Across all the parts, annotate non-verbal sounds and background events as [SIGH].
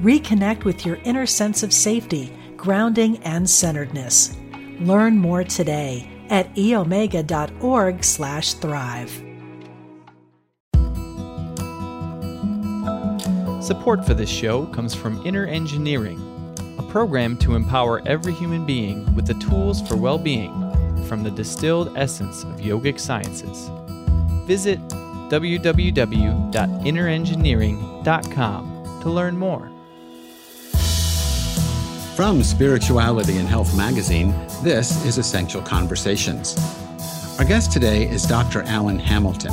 Reconnect with your inner sense of safety, grounding, and centeredness. Learn more today at eomega.org slash thrive. Support for this show comes from Inner Engineering, a program to empower every human being with the tools for well being from the distilled essence of yogic sciences. Visit www.innerengineering.com to learn more. From Spirituality and Health magazine, this is Essential Conversations. Our guest today is Dr. Allan Hamilton.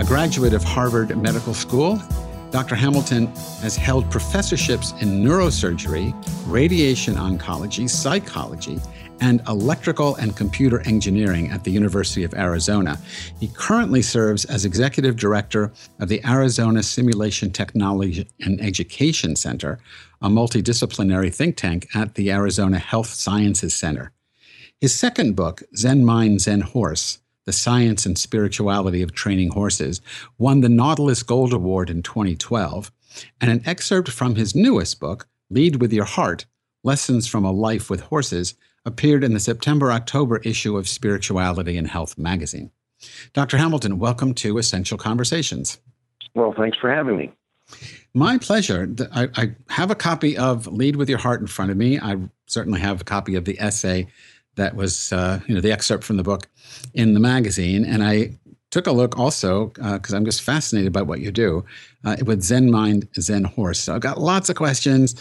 A graduate of Harvard Medical School, Dr. Hamilton has held professorships in neurosurgery, radiation oncology, psychology, and electrical and computer engineering at the University of Arizona. He currently serves as executive director of the Arizona Simulation Technology and Education Center, a multidisciplinary think tank at the Arizona Health Sciences Center. His second book, Zen Mind, Zen Horse The Science and Spirituality of Training Horses, won the Nautilus Gold Award in 2012. And an excerpt from his newest book, Lead with Your Heart Lessons from a Life with Horses, appeared in the September October issue of Spirituality and Health magazine. Dr. Hamilton, welcome to Essential Conversations. Well, thanks for having me. My pleasure. I, I, have a copy of Lead with Your Heart in front of me. I certainly have a copy of the essay that was, uh, you know, the excerpt from the book in the magazine. And I took a look also because uh, I'm just fascinated by what you do uh, with Zen Mind, Zen Horse. So I've got lots of questions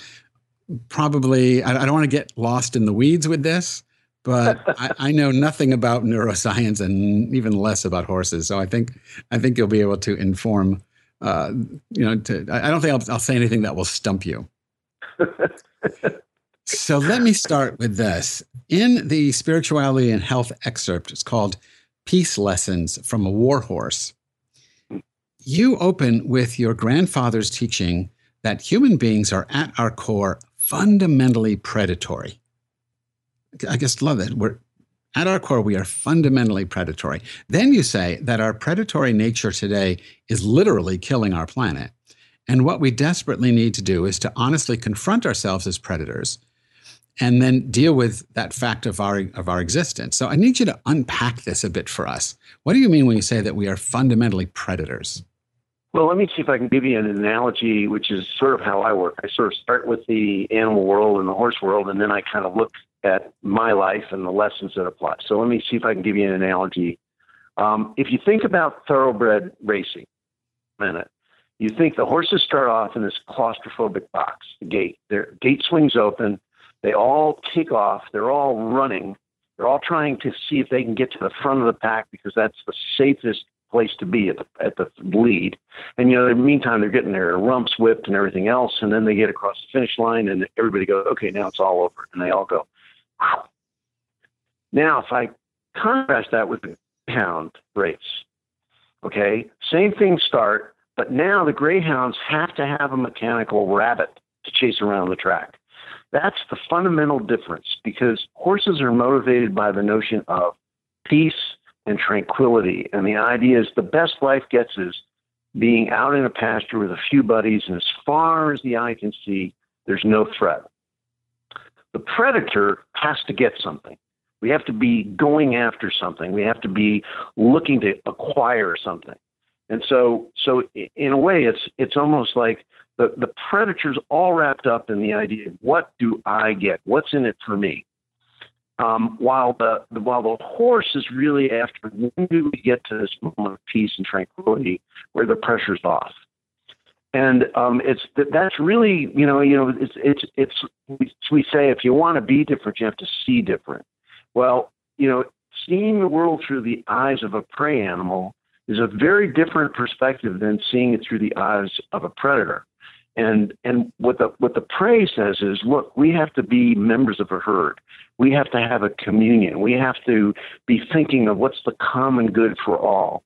probably I, I don't want to get lost in the weeds with this, but [LAUGHS] I, I, know nothing about neuroscience and even less about horses. So I think I think you'll be able to inform. Uh, you know, to, I don't think I'll, I'll say anything that will stump you. so let me start with this. In the spirituality and health excerpt, it's called "Peace Lessons from a War Horse." You open with your grandfather's teaching that human beings are at our core fundamentally predatory. I just love that. We're at our core, we are fundamentally predatory. Then you say that our predatory nature today is literally killing our planet. And what we desperately need to do is to honestly confront ourselves as predators and then deal with that fact of our, of our existence. So I need you to unpack this a bit for us. What do you mean when you say that we are fundamentally predators? Well, let me see if I can give you an analogy, which is sort of how I work. I sort of start with the animal world and the horse world, and then I kind of look at my life and the lessons that apply. So let me see if I can give you an analogy. Um, if you think about thoroughbred racing, minute, you think the horses start off in this claustrophobic box, the gate. Their gate swings open. They all kick off. They're all running. They're all trying to see if they can get to the front of the pack because that's the safest place to be at the at the lead. And you know, in the meantime, they're getting their rumps whipped and everything else, and then they get across the finish line, and everybody goes, "Okay, now it's all over," and they all go, "Wow." Now, if I contrast that with the greyhound race, okay, same thing start, but now the greyhounds have to have a mechanical rabbit to chase around the track. That's the fundamental difference because horses are motivated by the notion of peace and tranquility. And the idea is the best life gets is being out in a pasture with a few buddies, and as far as the eye can see, there's no threat. The predator has to get something. We have to be going after something. We have to be looking to acquire something. And so, so in a way, it's it's almost like the the predator's all wrapped up in the idea: of what do I get? What's in it for me? Um, while the, the while the horse is really after when do we get to this moment of peace and tranquility where the pressure's off, and um, it's that's really you know you know it's it's it's we, we say if you want to be different you have to see different. Well, you know, seeing the world through the eyes of a prey animal is a very different perspective than seeing it through the eyes of a predator. And and what the what the prey says is, look, we have to be members of a herd. We have to have a communion. We have to be thinking of what's the common good for all.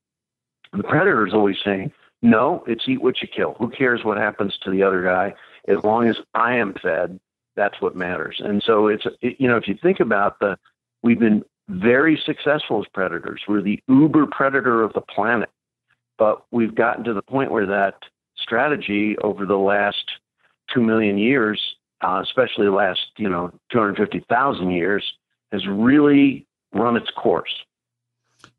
The predator is always saying, no, it's eat what you kill. Who cares what happens to the other guy? As long as I am fed, that's what matters. And so it's you know if you think about the we've been very successful as predators. We're the uber predator of the planet. But we've gotten to the point where that strategy over the last 2 million years, uh, especially the last, you know, 250,000 years, has really run its course.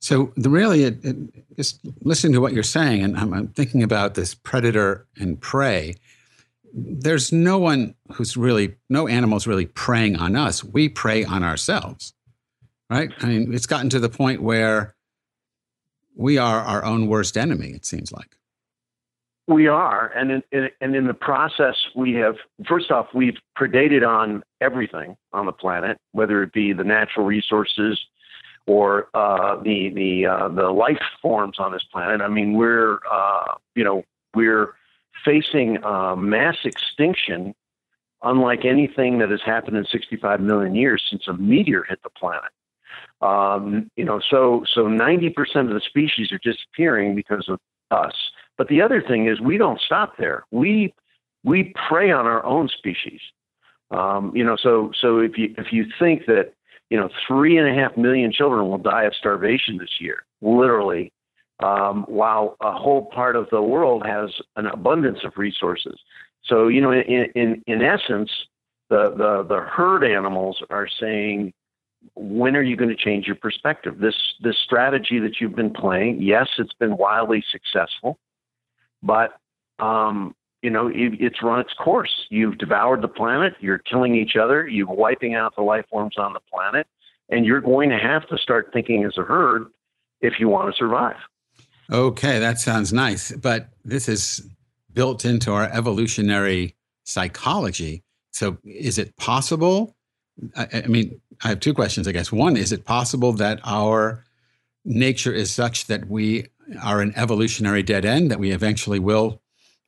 So the really, it, it, just listening to what you're saying, and I'm, I'm thinking about this predator and prey. There's no one who's really, no animals really preying on us. We prey on ourselves right? I mean, it's gotten to the point where we are our own worst enemy. It seems like we are, and in, in, and in the process, we have first off we've predated on everything on the planet, whether it be the natural resources or uh, the the uh, the life forms on this planet. I mean, we're uh, you know we're facing mass extinction unlike anything that has happened in 65 million years since a meteor hit the planet. Um, you know, so so 90% of the species are disappearing because of us. But the other thing is we don't stop there. We we prey on our own species. Um, you know, so so if you if you think that you know three and a half million children will die of starvation this year, literally, um, while a whole part of the world has an abundance of resources. So you know, in in, in essence, the, the the herd animals are saying when are you going to change your perspective? This this strategy that you've been playing, yes, it's been wildly successful, but um, you know it, it's run its course. You've devoured the planet. You're killing each other. You're wiping out the life forms on the planet, and you're going to have to start thinking as a herd if you want to survive. Okay, that sounds nice, but this is built into our evolutionary psychology. So, is it possible? I, I mean, I have two questions, I guess. One, is it possible that our nature is such that we are an evolutionary dead end, that we eventually will,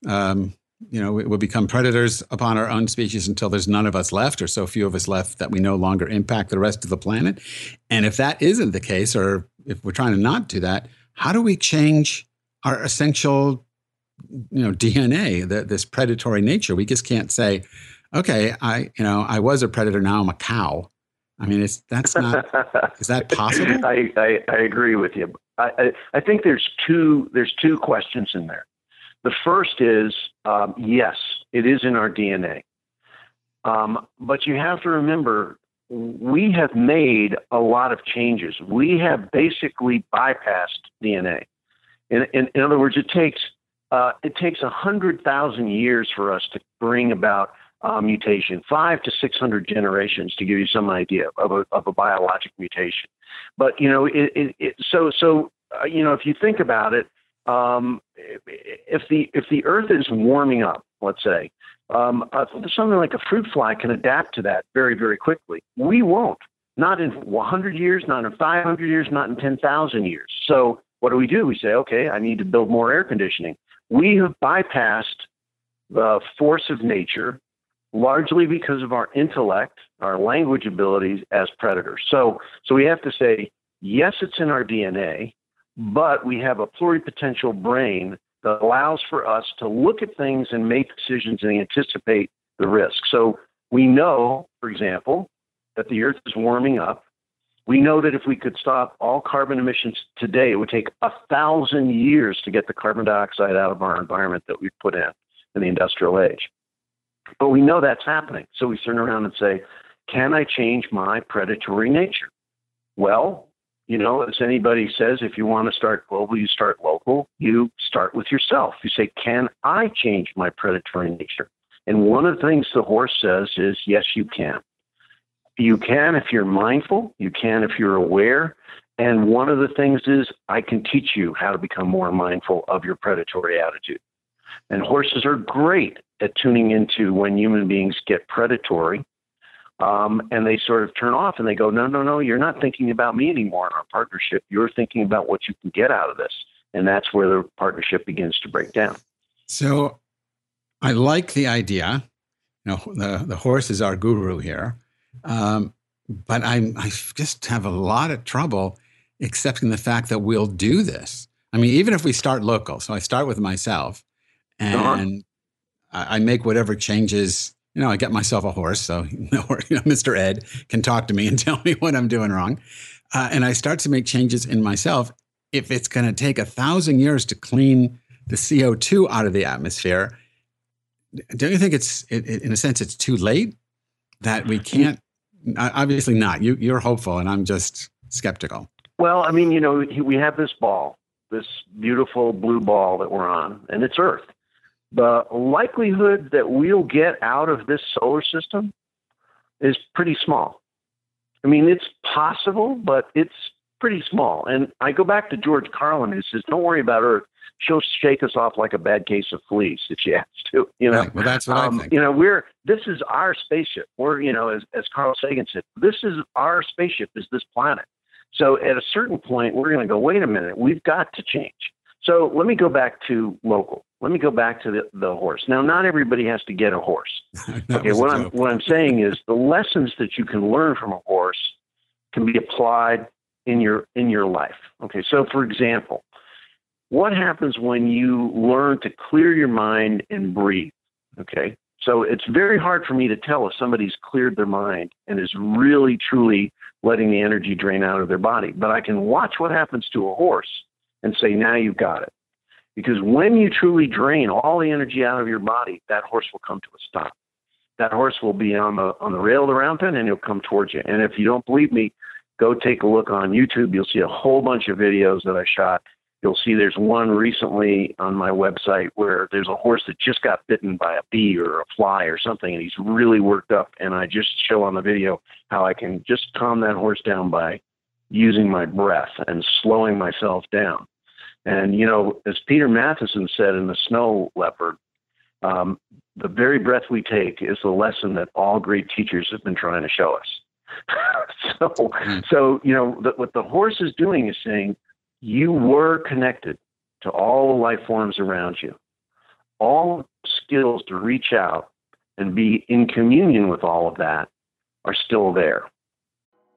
um, you know, we will become predators upon our own species until there's none of us left, or so few of us left that we no longer impact the rest of the planet? And if that isn't the case, or if we're trying to not do that, how do we change our essential, you know, DNA, the, this predatory nature? We just can't say, okay, I, you know, I was a predator, now I'm a cow I mean, it's that's not. [LAUGHS] is that possible? I, I, I agree with you. I, I, I think there's two there's two questions in there. The first is um, yes, it is in our DNA, um, but you have to remember we have made a lot of changes. We have basically bypassed DNA. In, in, in other words, it takes uh, it takes a hundred thousand years for us to bring about uh, mutation, five to 600 generations to give you some idea of a, of a biologic mutation. But, you know, it, it, it so, so uh, you know, if you think about it, um, if the if the Earth is warming up, let's say, um, uh, something like a fruit fly can adapt to that very very quickly. We won't. Not in 100 years, not in 500 years, not in 10,000 years. So what do we do? We say, okay, I need to build more air conditioning. We have bypassed the force of nature largely because of our intellect, our language abilities as predators. So, so we have to say, yes, it's in our DNA, but we have a pluripotential brain that allows for us to look at things and make decisions and anticipate the risk. So we know, for example, that the Earth is warming up. We know that if we could stop all carbon emissions today, it would take a thousand years to get the carbon dioxide out of our environment that we've put in in the industrial age. But we know that's happening. So we turn around and say, can I change my predatory nature? Well, you know, as anybody says, if you want to start global, you start local. You start with yourself. You say, can I change my predatory nature? And one of the things the horse says is, yes, you can. You can if you're mindful. You can if you're aware. And one of the things is, I can teach you how to become more mindful of your predatory attitude. And horses are great at tuning into when human beings get predatory. Um, and they sort of turn off and they go, no, no, no, you're not thinking about me anymore in our partnership. You're thinking about what you can get out of this. And that's where the partnership begins to break down. So I like the idea. You know, the, the horse is our guru here. Um, but I, I just have a lot of trouble accepting the fact that we'll do this. I mean, even if we start local, so I start with myself. And uh-huh. I, I, make whatever changes. You know, I get myself a horse, so [LAUGHS] you know, Mr. Ed can talk to me and [LAUGHS] tell me what I'm doing wrong. Uh, and I start to make changes in myself. If it's going to take a thousand years to clean the CO2 out of the atmosphere, don't you think it's, it, it, in a sense, it's too late that we can't? Obviously not. You, you're hopeful, and I'm just skeptical. Well, I mean, you know, we have this ball, this beautiful blue ball that we're on, and it's Earth. The likelihood that we'll get out of this solar system is pretty small. I mean, it's possible, but it's pretty small. And I go back to George Carlin, who says, "Don't worry about Earth; she'll shake us off like a bad case of fleas if she has to." You know, right. well, that's what um, I think. You know, we're this is our spaceship. We're you know, as as Carl Sagan said, this is our spaceship. Is this planet? So at a certain point, we're going to go, wait a minute, we've got to change. So let me go back to local. Let me go back to the, the horse. Now, not everybody has to get a horse. [LAUGHS] okay, what I'm what I'm saying is the lessons that you can learn from a horse can be applied in your in your life. Okay, so for example, what happens when you learn to clear your mind and breathe? Okay, so it's very hard for me to tell if somebody's cleared their mind and is really truly letting the energy drain out of their body. But I can watch what happens to a horse and say, now you've got it. Because when you truly drain all the energy out of your body, that horse will come to a stop. That horse will be on the on the rail of the round pen and he'll come towards you. And if you don't believe me, go take a look on YouTube. You'll see a whole bunch of videos that I shot You'll see there's one recently on my website where there's a horse that just got bitten by a bee or a fly or something, and he's really worked up. And I just show on the video how I can just calm that horse down by using my breath and slowing myself down. And, you know, as Peter Matthiessen said in The Snow Leopard, um, the very breath we take is the lesson that all great teachers have been trying to show us. [LAUGHS] so, mm. so you know, the, what the horse is doing is saying, you were connected to all the life forms around you. All skills to reach out and be in communion with all of that are still there.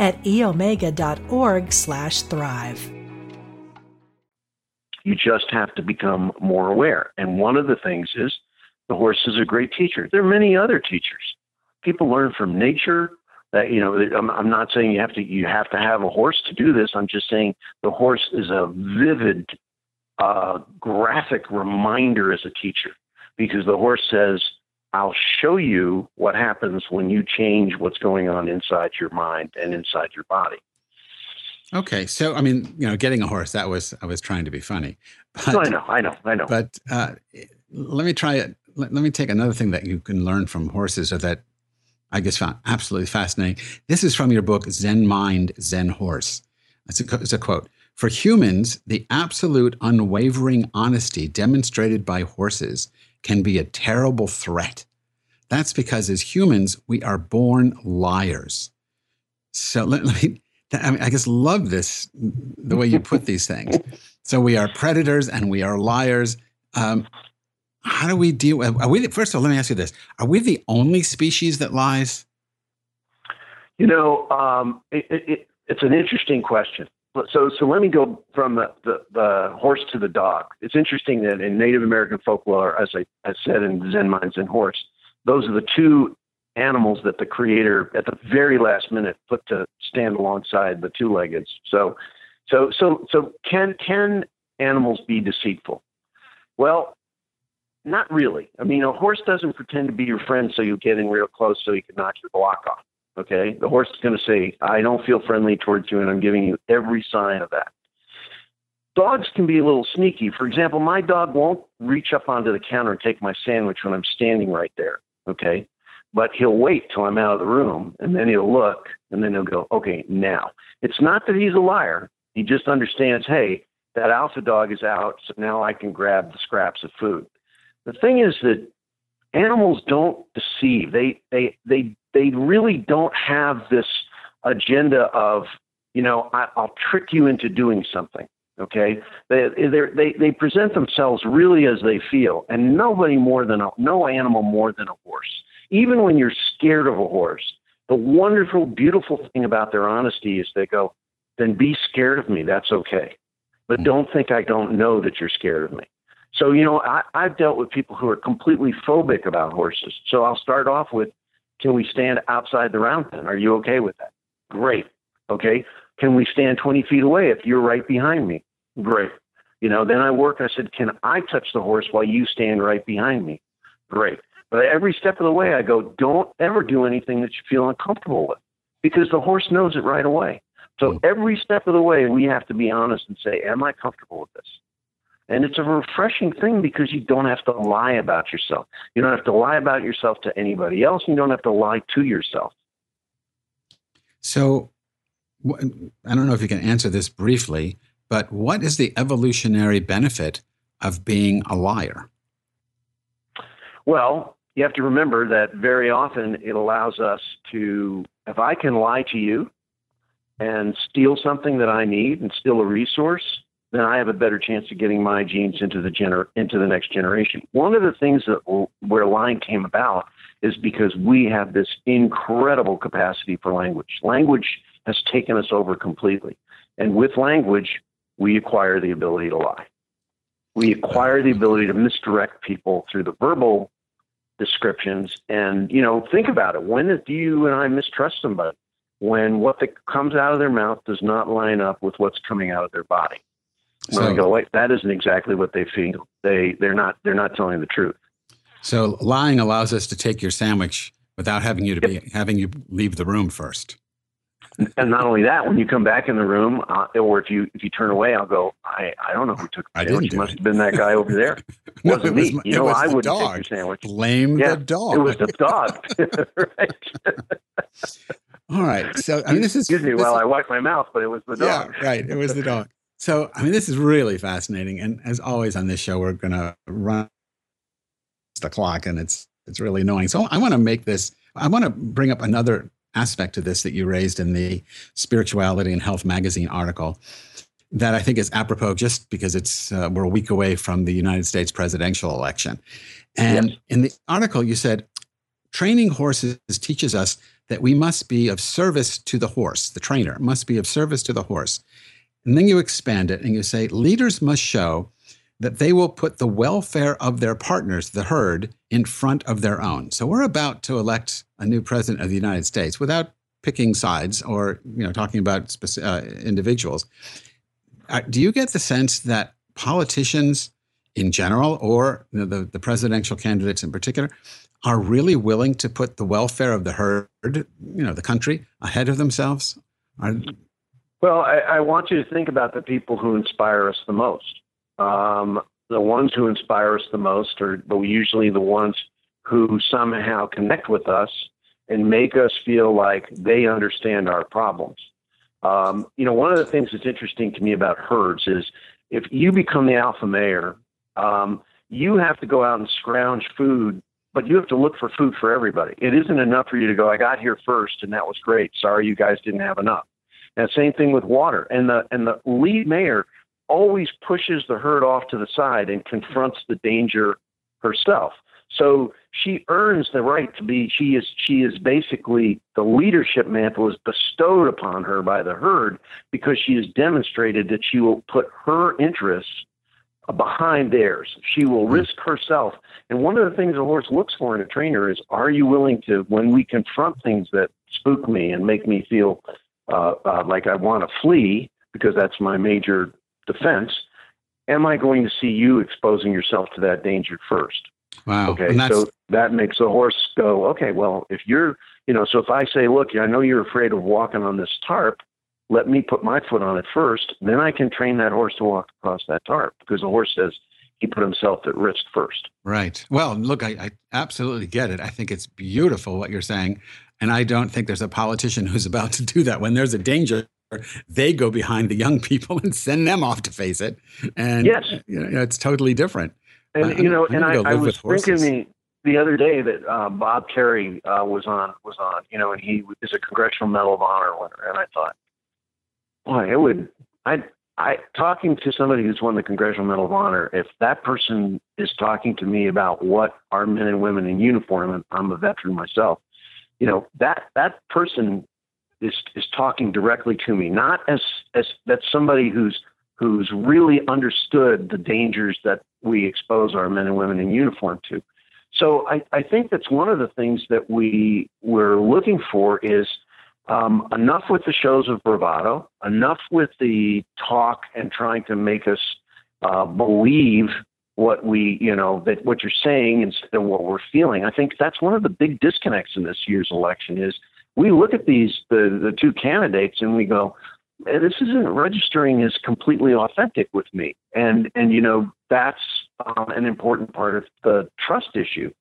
at eomega.org/thrive. You just have to become more aware. And one of the things is the horse is a great teacher. There are many other teachers. People learn from nature, that you know I'm, I'm not saying you have to you have to have a horse to do this i'm just saying the horse is a vivid uh, graphic reminder as a teacher because the horse says i'll show you what happens when you change what's going on inside your mind and inside your body okay so i mean you know getting a horse that was i was trying to be funny [LAUGHS] but, no, i know i know i know but uh, let me try it let, let me take another thing that you can learn from horses or that I just found absolutely fascinating. This is from your book, Zen Mind, Zen Horse. It's a, it's a quote. For humans, the absolute unwavering honesty demonstrated by horses can be a terrible threat. That's because as humans, we are born liars. So let, [LAUGHS] let me, I, mean, I just love this, the way you put these things. So we are predators and we are liars. Um, how do we deal with? Are we first of all? Let me ask you this: Are we the only species that lies? You know, um, it, it, it's an interesting question. So, so let me go from the, the, the, horse to the dog. It's interesting that in Native American folklore, as I, I said in Zen Mind, Zen Horse, those are the two animals that the creator at the very last minute put to stand alongside the two-leggeds. So, so, so, so can can animals be deceitful? Well, not really. I mean, a horse doesn't pretend to be your friend so you get in real close so he can knock your block off. Okay? The horse is going to say, I don't feel friendly towards you, and I'm giving you every sign of that. dogs can be a little sneaky. For example, my dog won't reach up onto the counter and take my sandwich when I'm standing right there. Okay. But he'll wait till I'm out of the room and then he'll look and then he'll go, okay, now. It's not that he's a liar. He just understands, hey, that alpha dog is out, so now I can grab the scraps of food. The thing is that animals don't deceive. They they they they really don't have this agenda of you know I, I'll trick you into doing something. Okay, they they they present themselves really as they feel, and nobody more than a, no animal more than a horse. Even when you're scared of a horse, the wonderful, beautiful thing about their honesty is they go, then be scared of me. That's okay, but hmm. don't think I don't know that you're scared of me. So, you know, I, I've dealt with people who are completely phobic about horses. So I'll start off with, can we stand outside the round pen? Are you okay with that? Great. Okay. Can we stand 20 feet away if you're right behind me? Great. You know, then I work, I said, can I touch the horse while you stand right behind me? Great. But every step of the way, I go, don't ever do anything that you feel uncomfortable with because the horse knows it right away. So hmm. every step of the way, we have to be honest and say, am I comfortable with this? And it's a refreshing thing because you don't have to lie about yourself. You don't have to lie about yourself to anybody else. And you don't have to lie to yourself. So, I don't know if you can answer this briefly, but what is the evolutionary benefit of being a liar? Well, you have to remember that very often it allows us to, if I can lie to you and steal something that I need and steal a resource, then I have a better chance of getting my genes into the gener- into the next generation. One of the things that where lying came about is because we have this incredible capacity for language. Language has taken us over completely, and with language, we acquire the ability to lie. We acquire the ability to misdirect people through the verbal descriptions. And you know, think about it. When do you and I mistrust somebody? When what comes out of their mouth does not line up with what's coming out of their body. So, I go, wait, that isn't exactly what they feel. They they're not they're not telling the truth. So lying allows us to take your sandwich without having you to yep. be having you leave the room first. And not only that, when you come back in the room, uh, or if you if you turn away, I'll go. I, I don't know who took the I sandwich. It must have been that guy over there. [LAUGHS] no, wasn't it was, me. You know, I would take your sandwich. Blame yeah, the dog. It was the dog. right. [LAUGHS] [LAUGHS] All right. So I mean, this is excuse me while is, I wipe my mouth, but it was the dog. Yeah, right. It was the dog. So, I mean, this is really fascinating. And as always on this show, we're going to run the clock and it's, it's really annoying. So I want to make this, I want to bring up another aspect of this that you raised in the Spirituality and Health magazine article that I think is apropos just because it's, uh, we're a week away from the United States presidential election. And yes. in the article, you said, training horses teaches us that we must be of service to the horse, the trainer must be of service to the horse. And then you expand it and you say leaders must show that they will put the welfare of their partners, the herd, in front of their own. So we're about to elect a new president of the United States without picking sides or you know talking about specific, uh, individuals. Uh, do you get the sense that politicians in general, or you know, the, the presidential candidates in particular, are really willing to put the welfare of the herd, you know, the country, ahead of themselves? Are, well, I, I, want you to think about the people who inspire us the most. Um, the ones who inspire us the most are usually the ones who somehow connect with us and make us feel like they understand our problems. Um, you know, one of the things that's interesting to me about herds is if you become the alpha mare, um, you have to go out and scrounge food, but you have to look for food for everybody. It isn't enough for you to go, I got here first and that was great. Sorry, you guys didn't have enough. And same thing with water. And the and the lead mare always pushes the herd off to the side and confronts the danger herself. So she earns the right to be she is she is basically the leadership mantle is bestowed upon her by the herd because she has demonstrated that she will put her interests behind theirs. She will hmm. risk herself. And one of the things a horse looks for in a trainer is are you willing to when we confront things that spook me and make me feel uh, uh, like I want to flee because that's my major defense, am I going to see you exposing yourself to that danger first? Wow. Okay. So that makes the horse go, okay, well, if you're, you know, so if I say, look, I know you're afraid of walking on this tarp, let me put my foot on it first. Then I can train that horse to walk across that tarp because the horse says he put himself at risk first. Right. Well, look, I, I absolutely get it. I think it's beautiful what you're saying. And I don't think there's a politician who's about to do that. When there's a danger, they go behind the young people and send them off to face it. And yes, you know, it's totally different. And you know, and I, I was thinking the the other day that uh, Bob Kerrey uh, was on was on, you know, and he is a Congressional Medal of Honor winner, and I thought, boy, it would I I talking to somebody who's won the Congressional Medal of Honor, if that person is talking to me about what our men and women in uniform, and I'm a veteran myself, you know, that that person is is talking directly to me, not as as that's somebody who's who's really understood the dangers that we expose our men and women in uniform to. So I, I think that's one of the things that we we're looking for is um, enough with the shows of bravado, enough with the talk and trying to make us uh, believe what we, you know, that what you're saying instead of what we're feeling. I think that's one of the big disconnects in this year's election is we look at these the the two candidates and we go, this isn't registering as completely authentic with me. And and you know that's um, an important part of the trust issue.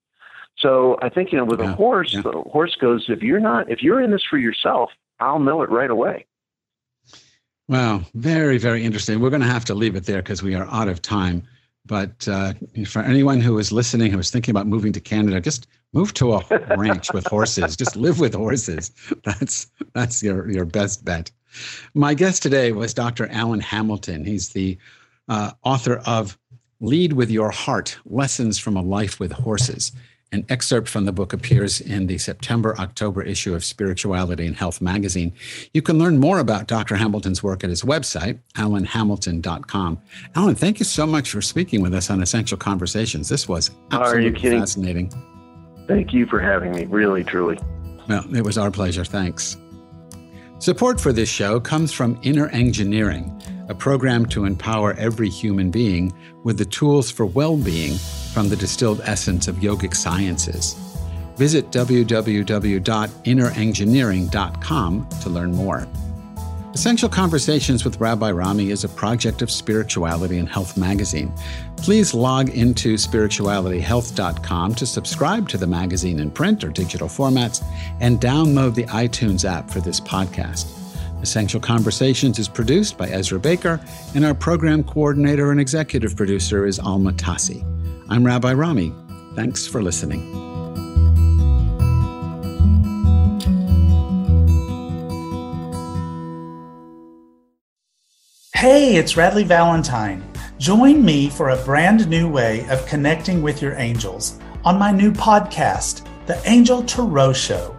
So I think you know with yeah, a horse, yeah. the horse goes if you're not if you're in this for yourself, I'll know it right away. Wow, very very interesting. We're going to have to leave it there because we are out of time. But uh, for anyone who is listening, who is thinking about moving to Canada, just move to a ranch with horses. Just live with horses. That's that's your your best bet. My guest today was Dr. Allan Hamilton. He's the uh, author of Lead with Your Heart Lessons from a Life with Horses. An excerpt from the book appears in the September October issue of Spirituality and Health magazine. You can learn more about Dr. Hamilton's work at his website, alanhamilton.com. Allan, thank you so much for speaking with us on Essential Conversations. This was absolutely fascinating. Thank you for having me, really, truly. Well, it was our pleasure. Thanks. Support for this show comes from Inner Engineering, a program to empower every human being with the tools for well being from the distilled essence of yogic sciences. Visit www.innerengineering.com to learn more. Essential Conversations with Rabbi Rami is a project of Spirituality and Health magazine. Please log into spiritualityhealth.com to subscribe to the magazine in print or digital formats and download the iTunes app for this podcast. Essential Conversations is produced by Ezra Baker, and our program coordinator and executive producer is Alma Tassi. I'm Rabbi Rami. Thanks for listening. Hey, it's Radleigh Valentine. Join me for a brand new way of connecting with your angels on my new podcast, The Angel Tarot Show.